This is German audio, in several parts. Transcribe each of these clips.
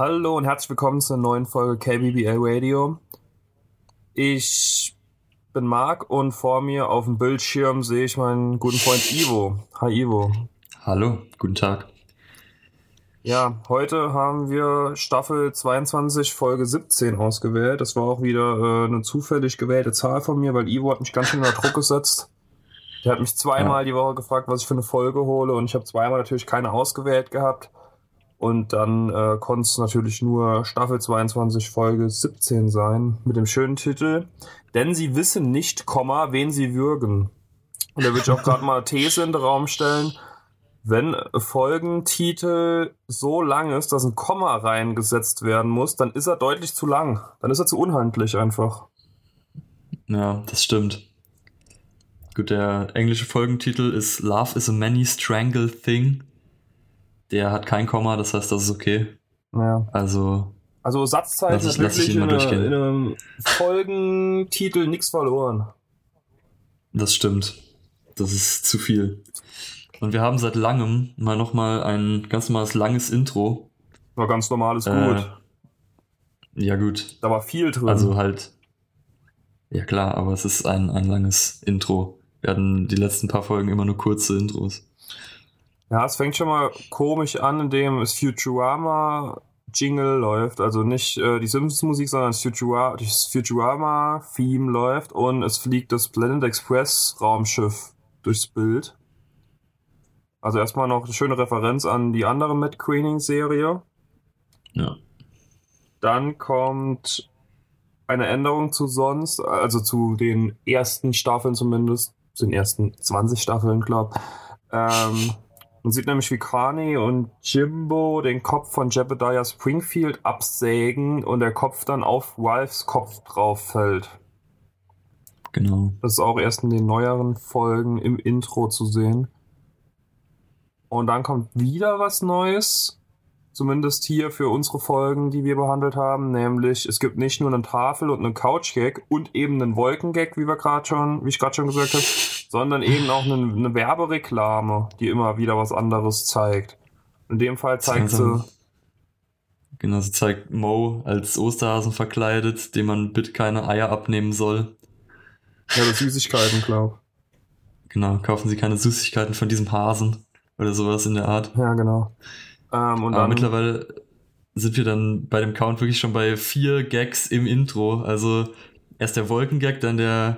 Hallo und herzlich willkommen zur neuen Folge KBBL Radio. Ich bin Marc und vor mir auf dem Bildschirm sehe ich meinen guten Freund Ivo. Hi Ivo. Hallo, guten Tag. Ja, heute haben wir Staffel 22, Folge 17 ausgewählt. Das war auch wieder äh, eine zufällig gewählte Zahl von mir, weil Ivo hat mich ganz schön unter Druck gesetzt. Der hat mich zweimal ja. die Woche gefragt, was ich für eine Folge hole und ich habe zweimal natürlich keine ausgewählt gehabt. Und dann äh, konnte es natürlich nur Staffel 22, Folge 17 sein, mit dem schönen Titel. Denn sie wissen nicht, Komma, wen sie würgen. Und da würde ich auch gerade mal These in den Raum stellen. Wenn Folgentitel so lang ist, dass ein Komma reingesetzt werden muss, dann ist er deutlich zu lang. Dann ist er zu unhandlich einfach. Ja, das stimmt. Gut, der englische Folgentitel ist Love is a Many Strangled Thing. Der hat kein Komma, das heißt, das ist okay. Ja. Also. Also Satzzeichen ist wirklich in, eine, in einem Folgentitel nichts verloren. Das stimmt. Das ist zu viel. Und wir haben seit langem mal nochmal ein ganz normales langes Intro. War ganz normales äh, gut. Ja, gut. Da war viel drin. Also halt. Ja, klar, aber es ist ein, ein langes Intro. Wir hatten die letzten paar Folgen immer nur kurze Intros. Ja, es fängt schon mal komisch an, indem es Futurama Jingle läuft, also nicht äh, die Simpsons Musik, sondern das Futurama, das Futurama Theme läuft und es fliegt das Planet Express Raumschiff durchs Bild. Also erstmal noch eine schöne Referenz an die andere Matt Queening Serie. Ja. Dann kommt eine Änderung zu sonst, also zu den ersten Staffeln zumindest, zu den ersten 20 Staffeln, glaube ähm, man sieht nämlich, wie Carney und Jimbo den Kopf von Jebediah Springfield absägen und der Kopf dann auf Ralphs Kopf drauf fällt. Genau. Das ist auch erst in den neueren Folgen im Intro zu sehen. Und dann kommt wieder was Neues. Zumindest hier für unsere Folgen, die wir behandelt haben. Nämlich, es gibt nicht nur eine Tafel und einen Couch-Gag und eben einen Wolken-Gag, wie wir gerade schon, wie ich gerade schon gesagt habe, sondern eben auch eine, eine Werbereklame, die immer wieder was anderes zeigt. In dem Fall zeigt sie. Genau, sie zeigt Mo als Osterhasen verkleidet, dem man bitte keine Eier abnehmen soll. Ja, das Süßigkeiten, glaub. Genau, kaufen Sie keine Süßigkeiten von diesem Hasen oder sowas in der Art. Ja, genau. Ähm, und Aber dann, mittlerweile sind wir dann bei dem Count wirklich schon bei vier Gags im Intro. Also erst der Wolkengag, dann der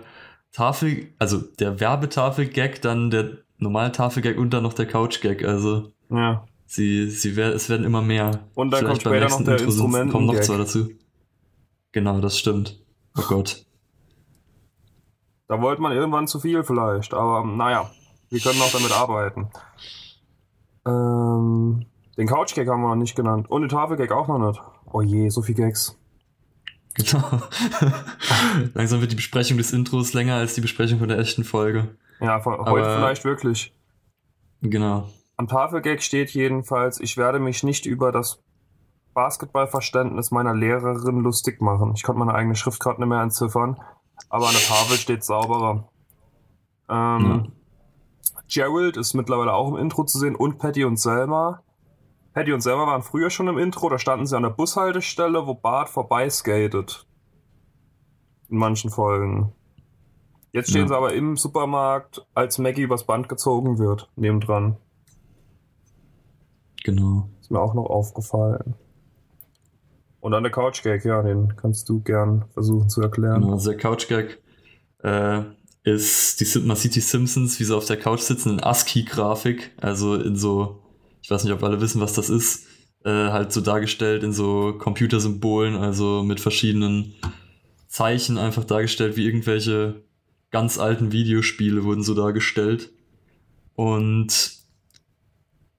Tafel, also der Werbetafel-Gag, dann der normale Tafel-Gag und dann noch der Couch-Gag. Also ja. sie, sie werden, es werden immer mehr. Und dann Vielleicht kommt später noch der Instrument. Kommen noch zwei dazu. Genau, das stimmt. Oh Gott. Da wollte man irgendwann zu viel vielleicht, aber naja, wir können auch damit arbeiten. Ähm, den Couch-Gag haben wir noch nicht genannt. Und den Tafel-Gag auch noch nicht. Oh je, so viel Gags. Genau. Langsam wird die Besprechung des Intros länger als die Besprechung von der echten Folge. Ja, von Aber, heute vielleicht wirklich. Genau. Am Tafelgag steht jedenfalls, ich werde mich nicht über das Basketballverständnis meiner Lehrerin lustig machen. Ich konnte meine eigene Schrift gerade nicht mehr entziffern, aber an der Tafel steht sauberer. Ähm, ja. Gerald ist mittlerweile auch im Intro zu sehen und Patty und Selma. Patty und Selma waren früher schon im Intro, da standen sie an der Bushaltestelle, wo Bart vorbeiskatet. In manchen Folgen. Jetzt stehen ja. sie aber im Supermarkt, als Maggie übers Band gezogen wird, nebendran. Genau. Ist mir auch noch aufgefallen. Und dann der Couch-Gag, ja, den kannst du gern versuchen zu erklären. Genau, also der Couch-Gag äh, ist, die, man sieht die Simpsons, wie sie auf der Couch sitzen, in ASCII-Grafik, also in so ich weiß nicht, ob alle wissen, was das ist, äh, halt so dargestellt in so Computersymbolen, also mit verschiedenen Zeichen einfach dargestellt, wie irgendwelche ganz alten Videospiele wurden so dargestellt. Und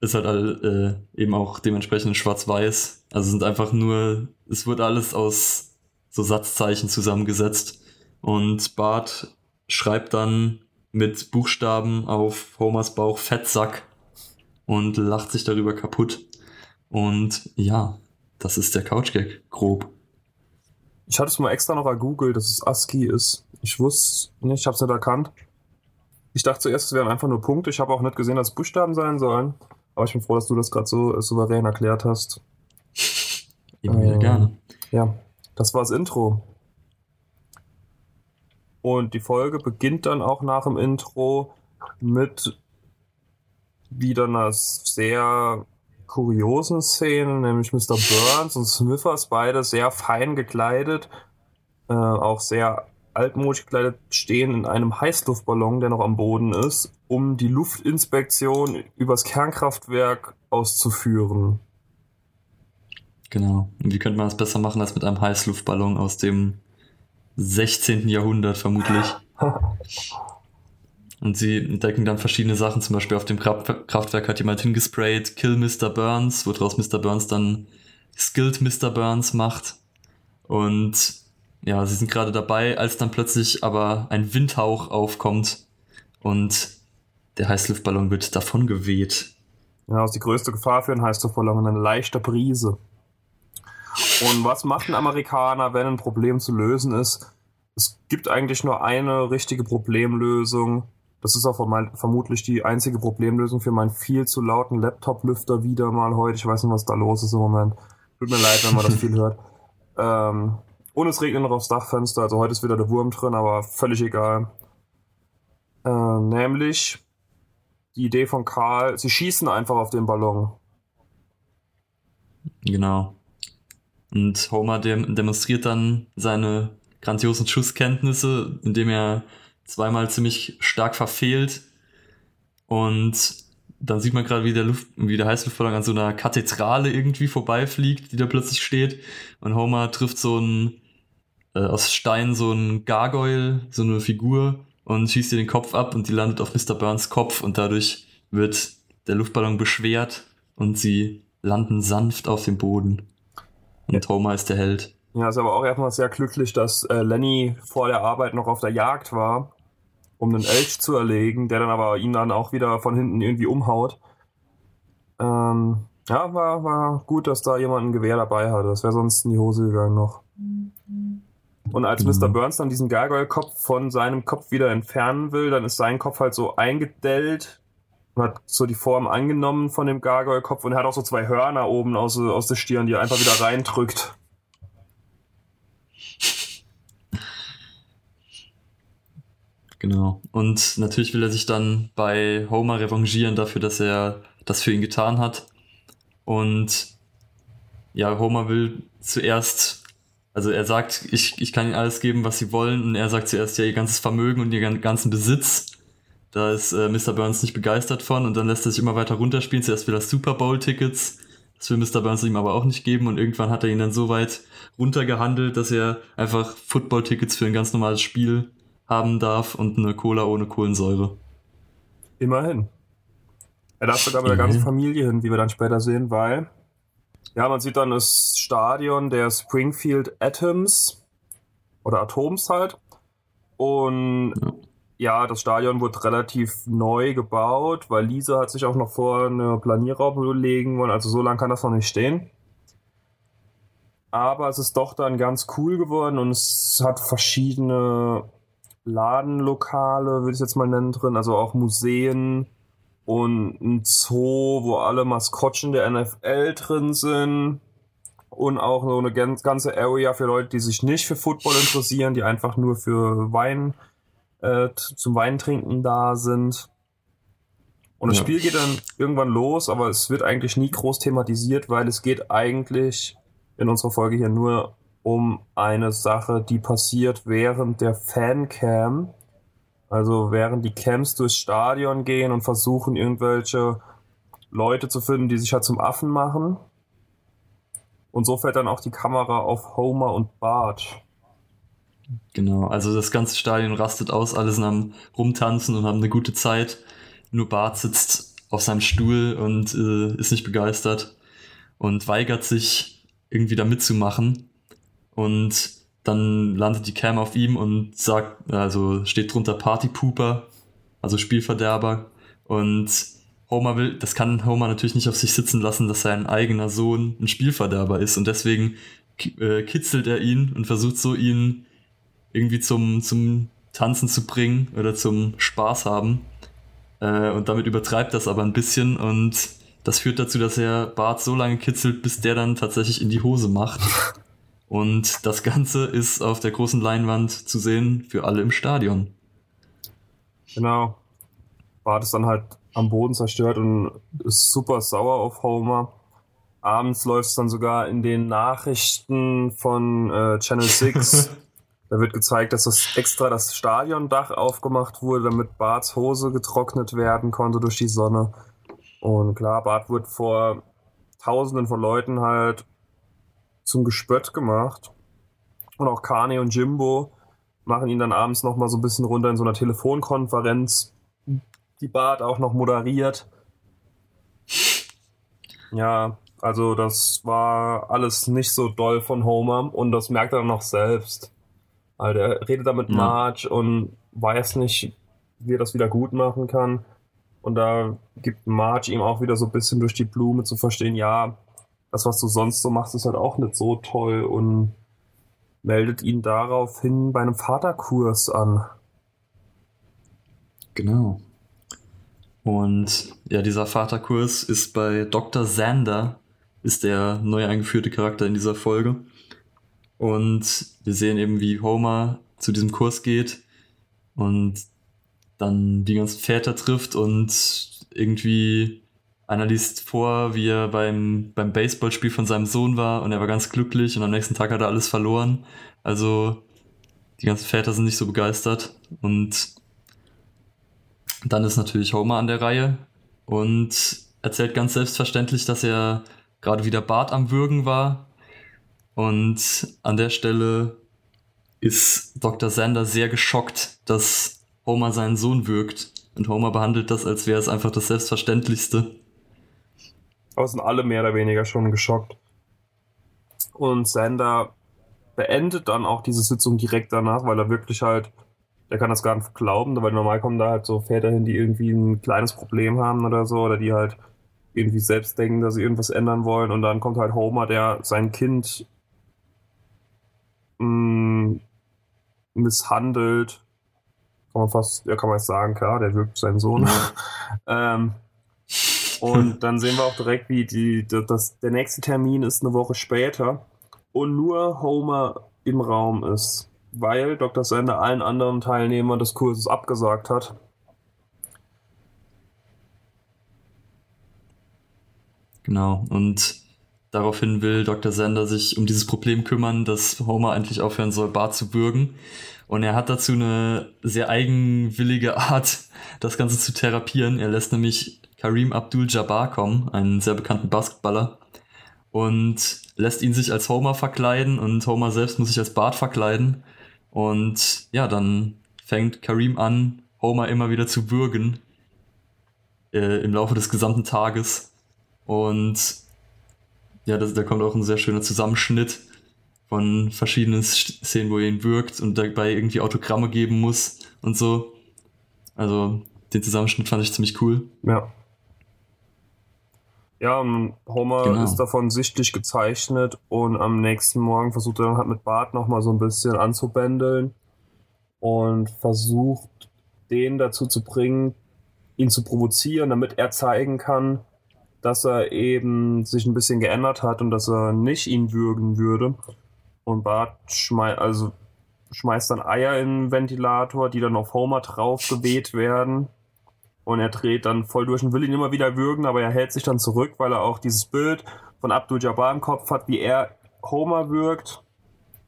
ist halt all, äh, eben auch dementsprechend schwarz-weiß. Also sind einfach nur, es wird alles aus so Satzzeichen zusammengesetzt. Und Bart schreibt dann mit Buchstaben auf Homers Bauch Fettsack und lacht sich darüber kaputt. Und ja, das ist der Couch-Gag, grob. Ich hatte es mal extra noch ergoogelt, dass es ASCII ist. Ich wusste nicht, ich habe es nicht erkannt. Ich dachte zuerst, es wären einfach nur Punkte. Ich habe auch nicht gesehen, dass es Buchstaben sein sollen. Aber ich bin froh, dass du das gerade so souverän erklärt hast. Immer wieder gerne. Ja, das war das Intro. Und die Folge beginnt dann auch nach dem Intro mit wieder einer sehr kuriosen Szene, nämlich Mr. Burns und Smithers, beide sehr fein gekleidet, äh, auch sehr altmodisch gekleidet, stehen in einem Heißluftballon, der noch am Boden ist, um die Luftinspektion übers Kernkraftwerk auszuführen. Genau. Und wie könnte man das besser machen als mit einem Heißluftballon aus dem 16. Jahrhundert vermutlich? Und sie entdecken dann verschiedene Sachen, zum Beispiel auf dem Kraftwerk hat jemand hingesprayt, Kill Mr. Burns, woraus Mr. Burns dann Skilled Mr. Burns macht. Und ja, sie sind gerade dabei, als dann plötzlich aber ein Windhauch aufkommt und der Heißluftballon wird davon geweht. Das ist die größte Gefahr für einen Heißluftballon, eine leichte Brise. Und was macht ein Amerikaner, wenn ein Problem zu lösen ist? Es gibt eigentlich nur eine richtige Problemlösung. Das ist auch vermutlich die einzige Problemlösung für meinen viel zu lauten Laptop-Lüfter wieder mal heute. Ich weiß nicht, was da los ist im Moment. Tut mir leid, wenn man das viel hört. Ähm, und es regnet noch aufs Dachfenster, also heute ist wieder der Wurm drin, aber völlig egal. Äh, nämlich die Idee von Karl, sie schießen einfach auf den Ballon. Genau. Und Homer dem demonstriert dann seine grandiosen Schusskenntnisse, indem er zweimal ziemlich stark verfehlt. Und dann sieht man gerade, wie der Luft, wie der Heißluftballon an so einer Kathedrale irgendwie vorbeifliegt, die da plötzlich steht. Und Homer trifft so einen, äh, aus Stein so einen Gargoyle, so eine Figur und schießt ihr den Kopf ab und die landet auf Mr. Burns Kopf und dadurch wird der Luftballon beschwert und sie landen sanft auf dem Boden. Und ja. Homer ist der Held. Ja, ist aber auch erstmal sehr glücklich, dass äh, Lenny vor der Arbeit noch auf der Jagd war, um einen Elch zu erlegen, der dann aber ihn dann auch wieder von hinten irgendwie umhaut. Ähm, ja, war, war gut, dass da jemand ein Gewehr dabei hatte. Das wäre sonst in die Hose gegangen noch. Und als mhm. Mr. Burns dann diesen Gargoyle-Kopf von seinem Kopf wieder entfernen will, dann ist sein Kopf halt so eingedellt und hat so die Form angenommen von dem Gargoyle-Kopf und er hat auch so zwei Hörner oben aus, aus der Stirn, die er einfach wieder reindrückt. Genau. Und natürlich will er sich dann bei Homer revanchieren dafür, dass er das für ihn getan hat. Und ja, Homer will zuerst, also er sagt, ich, ich kann ihnen alles geben, was sie wollen. Und er sagt zuerst ja ihr ganzes Vermögen und ihren ganzen Besitz. Da ist äh, Mr. Burns nicht begeistert von und dann lässt er sich immer weiter runterspielen. Zuerst will er Super Bowl-Tickets. Das will Mr. Burns ihm aber auch nicht geben und irgendwann hat er ihn dann so weit runtergehandelt, dass er einfach Football-Tickets für ein ganz normales Spiel haben darf und eine Cola ohne Kohlensäure. Immerhin. Er darf sogar mit der ganzen Familie hin, wie wir dann später sehen, weil ja, man sieht dann das Stadion der Springfield Atoms oder Atoms halt. Und ja. ja, das Stadion wurde relativ neu gebaut, weil Lisa hat sich auch noch vor eine Planierraube legen wollen. Also so lange kann das noch nicht stehen. Aber es ist doch dann ganz cool geworden und es hat verschiedene Ladenlokale, würde ich jetzt mal nennen, drin, also auch Museen und ein Zoo, wo alle Maskottchen der NFL drin sind und auch so eine ganze Area für Leute, die sich nicht für Football interessieren, die einfach nur für Wein äh, zum Weintrinken da sind. Und das ja. Spiel geht dann irgendwann los, aber es wird eigentlich nie groß thematisiert, weil es geht eigentlich in unserer Folge hier nur um eine Sache, die passiert während der Fancam. Also während die Camps durchs Stadion gehen und versuchen, irgendwelche Leute zu finden, die sich halt zum Affen machen. Und so fällt dann auch die Kamera auf Homer und Bart. Genau, also das ganze Stadion rastet aus, alle sind am Rumtanzen und haben eine gute Zeit. Nur Bart sitzt auf seinem Stuhl und äh, ist nicht begeistert und weigert sich irgendwie da mitzumachen. Und dann landet die Cam auf ihm und sagt, also steht drunter Partypooper, also Spielverderber. Und Homer will, das kann Homer natürlich nicht auf sich sitzen lassen, dass sein eigener Sohn ein Spielverderber ist. Und deswegen äh, kitzelt er ihn und versucht so ihn irgendwie zum, zum Tanzen zu bringen oder zum Spaß haben. Äh, und damit übertreibt das aber ein bisschen und das führt dazu, dass er Bart so lange kitzelt, bis der dann tatsächlich in die Hose macht. Und das Ganze ist auf der großen Leinwand zu sehen für alle im Stadion. Genau. Bart ist dann halt am Boden zerstört und ist super sauer auf Homer. Abends läuft es dann sogar in den Nachrichten von äh, Channel 6. da wird gezeigt, dass das extra das Stadiondach aufgemacht wurde, damit Barts Hose getrocknet werden konnte durch die Sonne. Und klar, Bart wird vor Tausenden von Leuten halt zum Gespött gemacht. Und auch Kane und Jimbo machen ihn dann abends nochmal so ein bisschen runter in so einer Telefonkonferenz, die Bart auch noch moderiert. Ja, also das war alles nicht so doll von Homer und das merkt er noch selbst. Also er redet da mit ja. Marge und weiß nicht, wie er das wieder gut machen kann. Und da gibt Marge ihm auch wieder so ein bisschen durch die Blume zu verstehen, ja, das, was du sonst so machst, ist halt auch nicht so toll und meldet ihn daraufhin bei einem Vaterkurs an. Genau. Und ja, dieser Vaterkurs ist bei Dr. Sander, ist der neu eingeführte Charakter in dieser Folge. Und wir sehen eben, wie Homer zu diesem Kurs geht und dann die ganzen Väter trifft und irgendwie einer liest vor, wie er beim, beim Baseballspiel von seinem Sohn war und er war ganz glücklich und am nächsten Tag hat er alles verloren. Also die ganzen Väter sind nicht so begeistert und dann ist natürlich Homer an der Reihe und erzählt ganz selbstverständlich, dass er gerade wieder Bart am Würgen war und an der Stelle ist Dr. Sander sehr geschockt, dass Homer seinen Sohn wirkt. Und Homer behandelt das, als wäre es einfach das Selbstverständlichste. Aber sind alle mehr oder weniger schon geschockt. Und Sander beendet dann auch diese Sitzung direkt danach, weil er wirklich halt, der kann das gar nicht glauben, weil normal kommen da halt so Väter hin, die irgendwie ein kleines Problem haben oder so, oder die halt irgendwie selbst denken, dass sie irgendwas ändern wollen. Und dann kommt halt Homer, der sein Kind mh, mm, misshandelt kann man fast, ja, kann man jetzt sagen, klar, der wirkt seinen Sohn. ähm, und dann sehen wir auch direkt, wie die, das, der nächste Termin ist eine Woche später und nur Homer im Raum ist, weil Dr. Sender allen anderen Teilnehmern des Kurses abgesagt hat. Genau, und daraufhin will Dr. Sender sich um dieses Problem kümmern, dass Homer endlich aufhören soll, Bart zu bürgen. Und er hat dazu eine sehr eigenwillige Art, das Ganze zu therapieren. Er lässt nämlich Kareem Abdul-Jabbar kommen, einen sehr bekannten Basketballer, und lässt ihn sich als Homer verkleiden und Homer selbst muss sich als Bart verkleiden. Und ja, dann fängt Kareem an, Homer immer wieder zu bürgen äh, im Laufe des gesamten Tages. Und ja, das, da kommt auch ein sehr schöner Zusammenschnitt von verschiedenen Szenen, wo er ihn wirkt und dabei irgendwie Autogramme geben muss und so. Also den Zusammenschnitt fand ich ziemlich cool. Ja. Ja, und Homer genau. ist davon sichtlich gezeichnet und am nächsten Morgen versucht er dann halt mit Bart nochmal so ein bisschen anzubändeln und versucht den dazu zu bringen, ihn zu provozieren, damit er zeigen kann, dass er eben sich ein bisschen geändert hat und dass er nicht ihn würgen würde. Und Bart schmeißt, also schmeißt dann Eier in den Ventilator, die dann auf Homer drauf geweht werden. Und er dreht dann voll durch und will ihn immer wieder würgen, aber er hält sich dann zurück, weil er auch dieses Bild von Abdul Jabbar im Kopf hat, wie er Homer wirkt.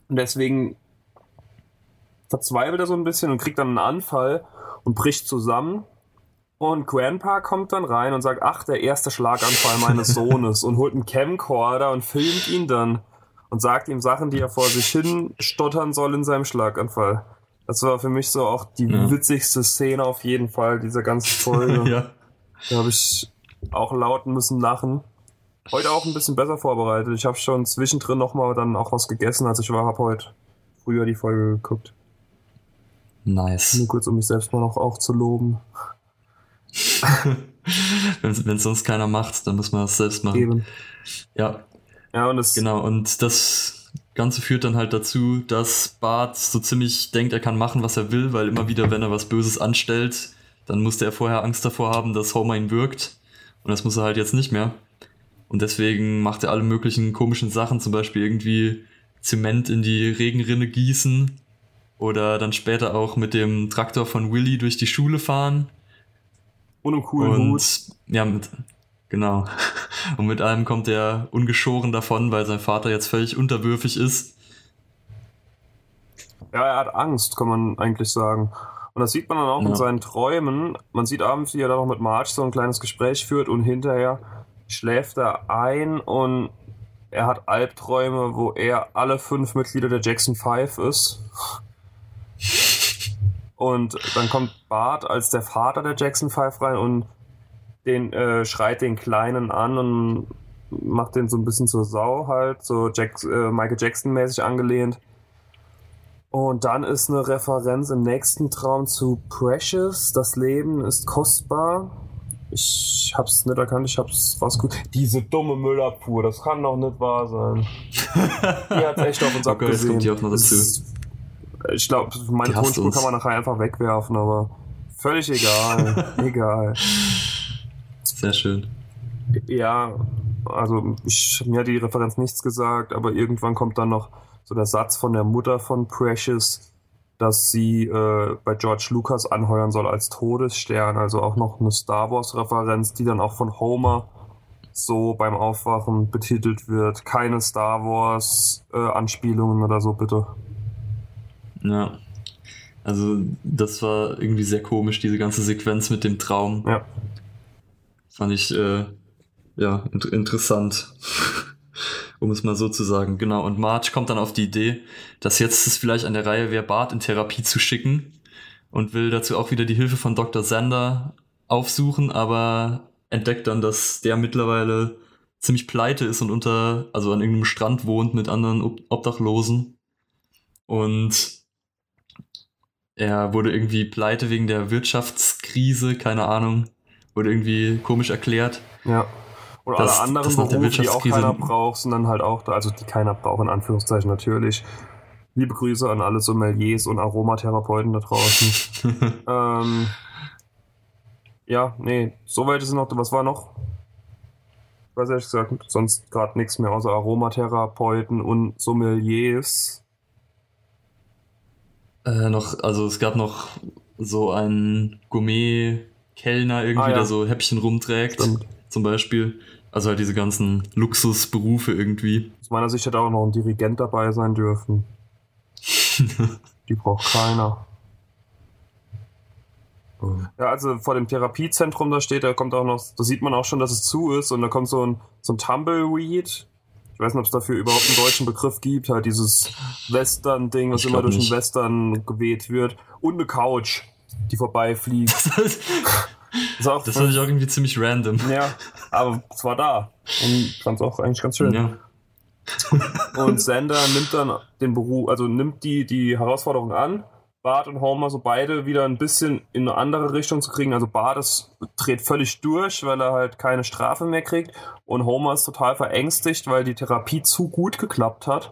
Und deswegen verzweifelt er so ein bisschen und kriegt dann einen Anfall und bricht zusammen. Und Grandpa kommt dann rein und sagt, ach, der erste Schlaganfall meines Sohnes und holt einen Camcorder und filmt ihn dann und sagt ihm Sachen, die er vor sich hin stottern soll in seinem Schlaganfall. Das war für mich so auch die ja. witzigste Szene auf jeden Fall dieser ganzen Folge. ja. Da habe ich auch laut müssen lachen. Heute auch ein bisschen besser vorbereitet. Ich habe schon zwischendrin nochmal dann auch was gegessen, als ich war. Habe heute früher die Folge geguckt. Nice. Nur kurz, um mich selbst mal noch auch zu loben. Wenn es sonst keiner macht, dann muss man das selbst machen. Eben. Ja, ja, und das. Genau, und das Ganze führt dann halt dazu, dass Bart so ziemlich denkt, er kann machen, was er will, weil immer wieder, wenn er was Böses anstellt, dann musste er vorher Angst davor haben, dass Homer ihn wirkt. Und das muss er halt jetzt nicht mehr. Und deswegen macht er alle möglichen komischen Sachen, zum Beispiel irgendwie Zement in die Regenrinne gießen oder dann später auch mit dem Traktor von Willy durch die Schule fahren. Und einen coolen Und Hut. ja, mit, genau. Und mit allem kommt er ungeschoren davon, weil sein Vater jetzt völlig unterwürfig ist. Ja, er hat Angst, kann man eigentlich sagen. Und das sieht man dann auch Ja. in seinen Träumen. Man sieht abends, wie er da noch mit Marge so ein kleines Gespräch führt und hinterher schläft er ein und er hat Albträume, wo er alle fünf Mitglieder der Jackson Five ist. Und dann kommt Bart als der Vater der Jackson Five rein und den äh, schreit den Kleinen an und macht den so ein bisschen zur Sau halt, so Jack, äh, Michael Jackson mäßig angelehnt. Und dann ist eine Referenz im nächsten Traum zu Precious. Das Leben ist kostbar. Ich hab's nicht erkannt, ich hab's rausgeguckt. Diese dumme Müllabfuhr, das kann doch nicht wahr sein. Die hat echt auf uns jetzt abgesehen. kommt die auch noch Das dazu. Ich glaube, meine Tonspur kann man nachher einfach wegwerfen, aber völlig egal. egal. Sehr schön. Ja, also ich, mir hat die Referenz nichts gesagt, aber irgendwann kommt dann noch so der Satz von der Mutter von Precious, dass sie äh, bei George Lucas anheuern soll als Todesstern, also auch noch eine Star Wars-Referenz, die dann auch von Homer so beim Aufwachen betitelt wird. Keine Star Wars-Anspielungen oder so, bitte. Ja. Also, das war irgendwie sehr komisch, diese ganze Sequenz mit dem Traum. Ja. Fand ich, äh, ja, int interessant. um es mal so zu sagen. Genau. Und Marge kommt dann auf die Idee, dass jetzt es vielleicht an der Reihe wäre, Bart in Therapie zu schicken und will dazu auch wieder die Hilfe von Dr. Sander aufsuchen, aber entdeckt dann, dass der mittlerweile ziemlich pleite ist und unter, also an irgendeinem Strand wohnt mit anderen Ob Obdachlosen. Und er wurde irgendwie pleite wegen der Wirtschaftskrise, keine Ahnung. Wurde irgendwie komisch erklärt. Ja. Und Das- alle anderen Berufe, die auch keiner braucht, sind dann halt auch da, also die keiner braucht, in Anführungszeichen natürlich. Liebe Grüße an alle Sommeliers und Aromatherapeuten da draußen. ähm, ja, nee, soweit ist es noch. Was war noch? Ich weiß ehrlich gesagt, sonst gerade nichts mehr außer Aromatherapeuten und Sommeliers. Äh, noch, also es gab noch so einen Gourmet-Kellner irgendwie, Ah, ja. der so Häppchen rumträgt, Stimmt. zum Beispiel. Also halt diese ganzen Luxusberufe irgendwie. Aus meiner Sicht hätte auch noch ein Dirigent dabei sein dürfen. Die braucht keiner. Ja, also vor dem Therapiezentrum da steht, da kommt auch noch, da sieht man auch schon, dass es zu ist und da kommt so ein, so ein Tumbleweed. Ich weiß nicht, ob es dafür überhaupt einen deutschen Begriff gibt, halt dieses Western-Ding, was immer durch den Western geweht wird. Und eine Couch, die vorbeifliegt. Das, Ist auch, das fand ich auch irgendwie ziemlich random. ja, aber es war da. Und fand es auch eigentlich ganz schön. Ja. Und Sander nimmt dann den Beruf, also nimmt die, die Herausforderung an, Bart und Homer so beide wieder ein bisschen in eine andere Richtung zu kriegen. Also Bart ist, dreht völlig durch, weil er halt keine Strafe mehr kriegt. Und Homer ist total verängstigt, weil die Therapie zu gut geklappt hat.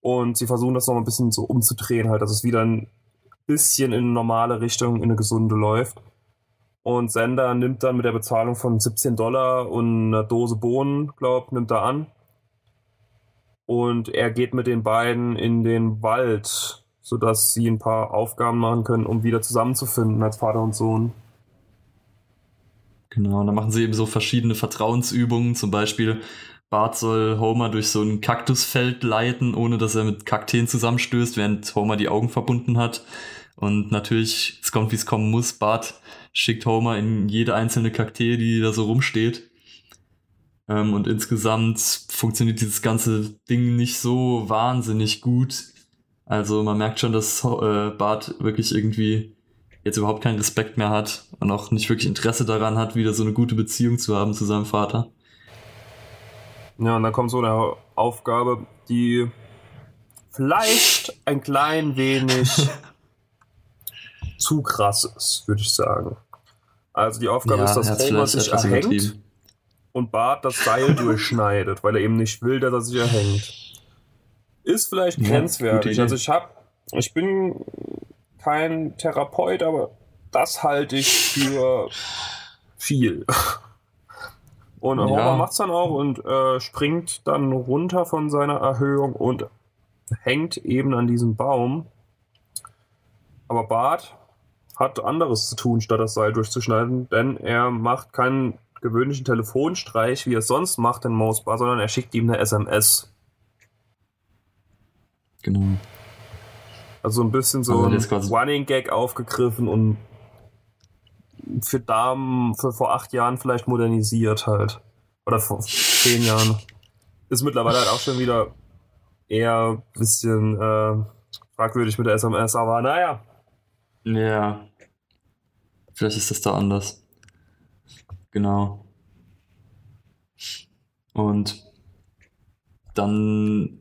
Und sie versuchen das noch ein bisschen so umzudrehen, halt, dass es wieder ein bisschen in eine normale Richtung, in eine gesunde läuft. Und Sender nimmt dann mit der Bezahlung von 17 Dollar und einer Dose Bohnen, glaub, nimmt er an. Und er geht mit den beiden in den Wald, sodass sie ein paar Aufgaben machen können, um wieder zusammenzufinden als Vater und Sohn. Genau, und dann machen sie eben so verschiedene Vertrauensübungen. Zum Beispiel, Bart soll Homer durch so ein Kaktusfeld leiten, ohne dass er mit Kakteen zusammenstößt, während Homer die Augen verbunden hat. Und natürlich, es kommt, wie es kommen muss. Bart schickt Homer in jede einzelne Kaktee, die da so rumsteht. Ähm, und insgesamt funktioniert dieses ganze Ding nicht so wahnsinnig gut. Also man merkt schon, dass äh, Bart wirklich irgendwie jetzt überhaupt keinen Respekt mehr hat und auch nicht wirklich Interesse daran hat, wieder so eine gute Beziehung zu haben zu seinem Vater. Ja, und dann kommt so eine Aufgabe, die vielleicht ein klein wenig zu krass ist, würde ich sagen. Also die Aufgabe ist, dass er Homer sich etwas erhängt und Bart das Seil durchschneidet, weil er eben nicht will, dass er sich erhängt. Ist vielleicht Ja, grenzwertig. Also ich hab, ich bin kein Therapeut, aber das halte ich für viel. Und Ja. Homer macht's dann auch und äh, springt dann runter von seiner Erhöhung und hängt eben an diesem Baum. Aber Bart hat anderes zu tun, statt das Seil durchzuschneiden, denn er macht keinen gewöhnlichen Telefonstreich, wie er es sonst macht in Mouse Bar, sondern er schickt ihm eine SMS. Genau. Also so ein bisschen so Also ein Running Gag aufgegriffen und für Damen für vor acht Jahren vielleicht modernisiert halt. Oder vor zehn Jahren. Ist mittlerweile halt auch schon wieder eher ein bisschen äh, fragwürdig mit der SMS, aber naja. Ja. Vielleicht ist das da anders. Genau. Und dann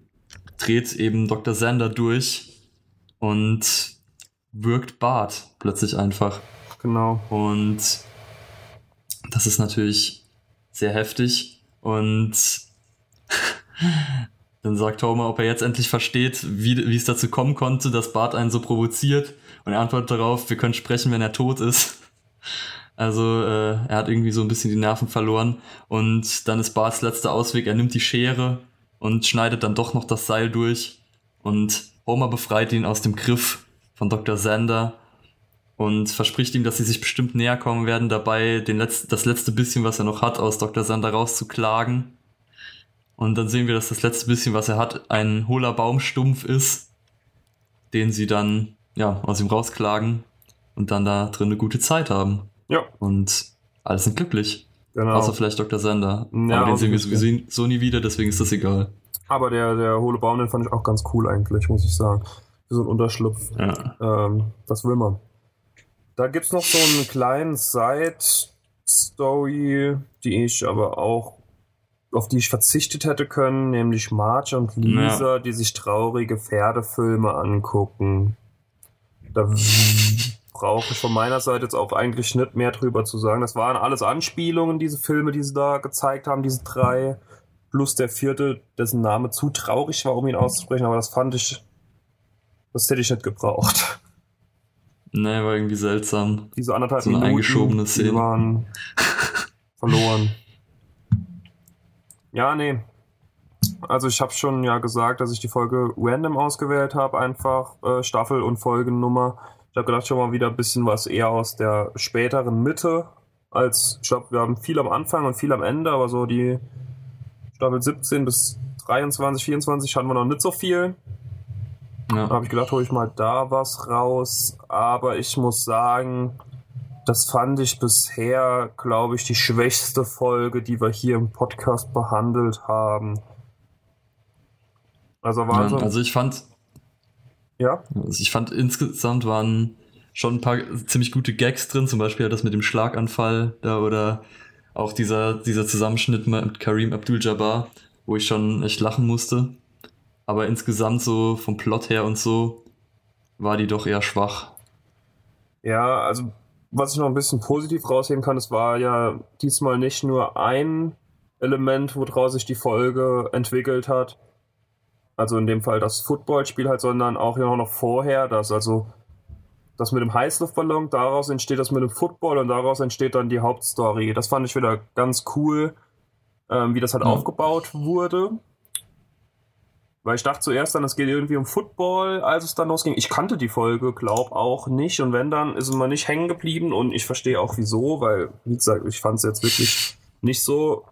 dreht eben Dr. Sander durch und wirkt Bart plötzlich einfach. Genau. Und das ist natürlich sehr heftig. Und dann sagt Homer, ob er jetzt endlich versteht, wie, wie es dazu kommen konnte, dass Bart einen so provoziert. Und er antwortet darauf, wir können sprechen, wenn er tot ist. Also äh, er hat irgendwie so ein bisschen die Nerven verloren. Und dann ist Barts letzter Ausweg, er nimmt die Schere und schneidet dann doch noch das Seil durch. Und Homer befreit ihn aus dem Griff von Dr. Sander und verspricht ihm, dass sie sich bestimmt näher kommen werden, dabei den Letz das letzte bisschen, was er noch hat, aus Dr. Sander rauszuklagen. Und dann sehen wir, dass das letzte bisschen, was er hat, ein hohler Baumstumpf ist, den sie dann ja, aus ihm rausklagen und dann da drin eine gute Zeit haben. Ja, Und alle sind glücklich. genau. Außer vielleicht Dr. Sander. Ja, Aber den sehen wir sowieso so nie wieder, deswegen ist das egal. Aber der, der hohle Baum, den fand ich auch ganz cool eigentlich, muss ich sagen. Für so ein Unterschlupf. Ja. Ähm, das will man. Da gibt's noch so einen kleinen Side-Story, die ich aber auch, auf die ich verzichtet hätte können, nämlich Marge und Lisa, die sich traurige Pferdefilme angucken. Da brauche ich von meiner Seite jetzt auch eigentlich nicht mehr drüber zu sagen. Das waren alles Anspielungen, diese Filme, die sie da gezeigt haben, diese drei. Plus der vierte, dessen Name zu traurig war, um ihn auszusprechen, aber das fand ich, das hätte ich nicht gebraucht. Nee, war irgendwie seltsam. Diese anderthalb So Minuten, eingeschobene die Szene. waren verloren. Ja, nee. Also ich habe schon ja gesagt, dass ich die Folge random ausgewählt habe, einfach äh, Staffel und Folgennummer. Ich habe gedacht, schon mal wieder ein bisschen was eher aus der späteren Mitte. Als ich glaube, wir haben viel am Anfang und viel am Ende, aber so die Staffel 17 bis 23, 24 hatten wir noch nicht so viel. Da Ja. habe ich gedacht, hole ich mal da was raus. Aber ich muss sagen, das fand ich bisher, glaube ich, die schwächste Folge, die wir hier im Podcast behandelt haben. Also so, Ja, also ich fand, ja, also ich fand insgesamt waren schon ein paar ziemlich gute Gags drin, zum Beispiel das mit dem Schlaganfall da oder auch dieser, dieser Zusammenschnitt mit Karim Abdul-Jabbar, wo ich schon echt lachen musste. Aber insgesamt so vom Plot her und so war die doch eher schwach. ja, also was ich noch ein bisschen positiv rausheben kann, es war ja diesmal nicht nur ein Element, woraus sich die Folge entwickelt hat. Also in dem Fall das Footballspiel halt, sondern auch ja noch vorher, dass also das mit dem Heißluftballon, daraus entsteht das mit dem Football und daraus entsteht dann die Hauptstory. Das fand ich wieder ganz cool, ähm, wie das halt Ja. aufgebaut wurde. Weil ich dachte zuerst dann, es geht irgendwie um Football, als es dann losging. Ich kannte die Folge, glaub auch nicht. Und wenn dann, ist mal nicht hängen geblieben. Und ich verstehe auch wieso, weil, wie gesagt, ich fand es jetzt wirklich nicht so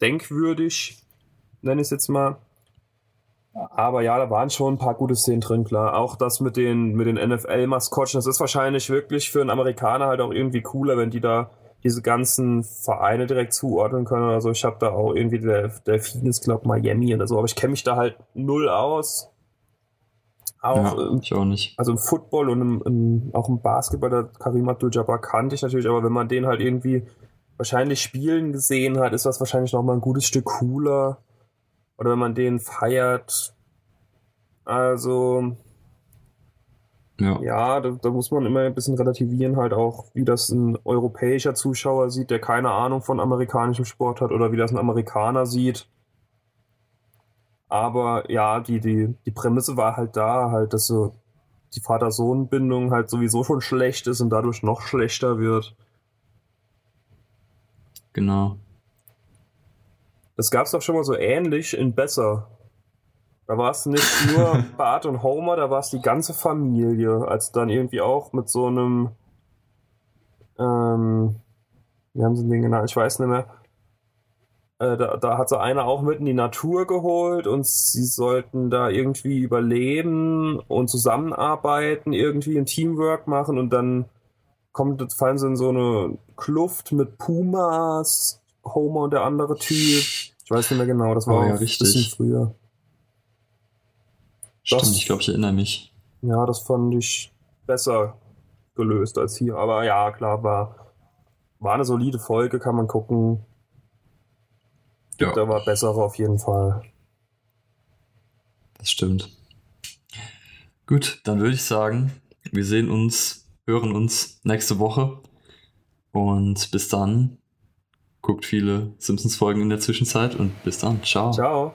denkwürdig, nenne ich es jetzt mal. Aber ja, da waren schon ein paar gute Szenen drin, klar. Auch das mit den, mit den NFL-Maskottchen, das ist wahrscheinlich wirklich für einen Amerikaner halt auch irgendwie cooler, wenn die da diese ganzen Vereine direkt zuordnen können oder so. Ich habe da auch irgendwie der Delfines Club Miami oder so, aber ich kenne mich da halt null aus. Auch, ja, ähm, ich auch nicht. also im Football und im, im, auch im Basketball, der Karim Abdul-Jabbar kannte ich natürlich, aber wenn man den halt irgendwie wahrscheinlich spielen gesehen hat, ist das wahrscheinlich noch mal ein gutes Stück cooler. Oder wenn man den feiert. Also, Ja. ja, da, da muss man immer ein bisschen relativieren, halt auch, wie das ein europäischer Zuschauer sieht, der keine Ahnung von amerikanischem Sport hat, oder wie das ein Amerikaner sieht. Aber ja, die, die, die Prämisse war halt da, halt, dass so die Vater-Sohn-Bindung halt sowieso schon schlecht ist und dadurch noch schlechter wird. Genau. Das gab es doch schon mal so ähnlich in Besser. Da war es nicht nur Bart und Homer, da war es die ganze Familie, als dann irgendwie auch mit so einem, ähm, wie haben sie den genannt? Ich weiß nicht mehr. Äh, da, da hat so einer auch mit in die Natur geholt und sie sollten da irgendwie überleben und zusammenarbeiten, irgendwie ein Teamwork machen und dann kommt, fallen sie in so eine Kluft mit Pumas, Homer und der andere Typ. Ich weiß nicht mehr genau, das war Oh ja, auch ein bisschen früher. Stimmt, Das- ich glaube, ich erinnere mich. Ja, das fand ich besser gelöst als hier. Aber ja, klar, war, war eine solide Folge, kann man gucken. Gibt Ja. aber bessere auf jeden Fall. Das stimmt. Gut, dann würde ich sagen, wir sehen uns, hören uns nächste Woche. Und bis dann, guckt viele Simpsons-Folgen in der Zwischenzeit und bis dann. Ciao. Ciao.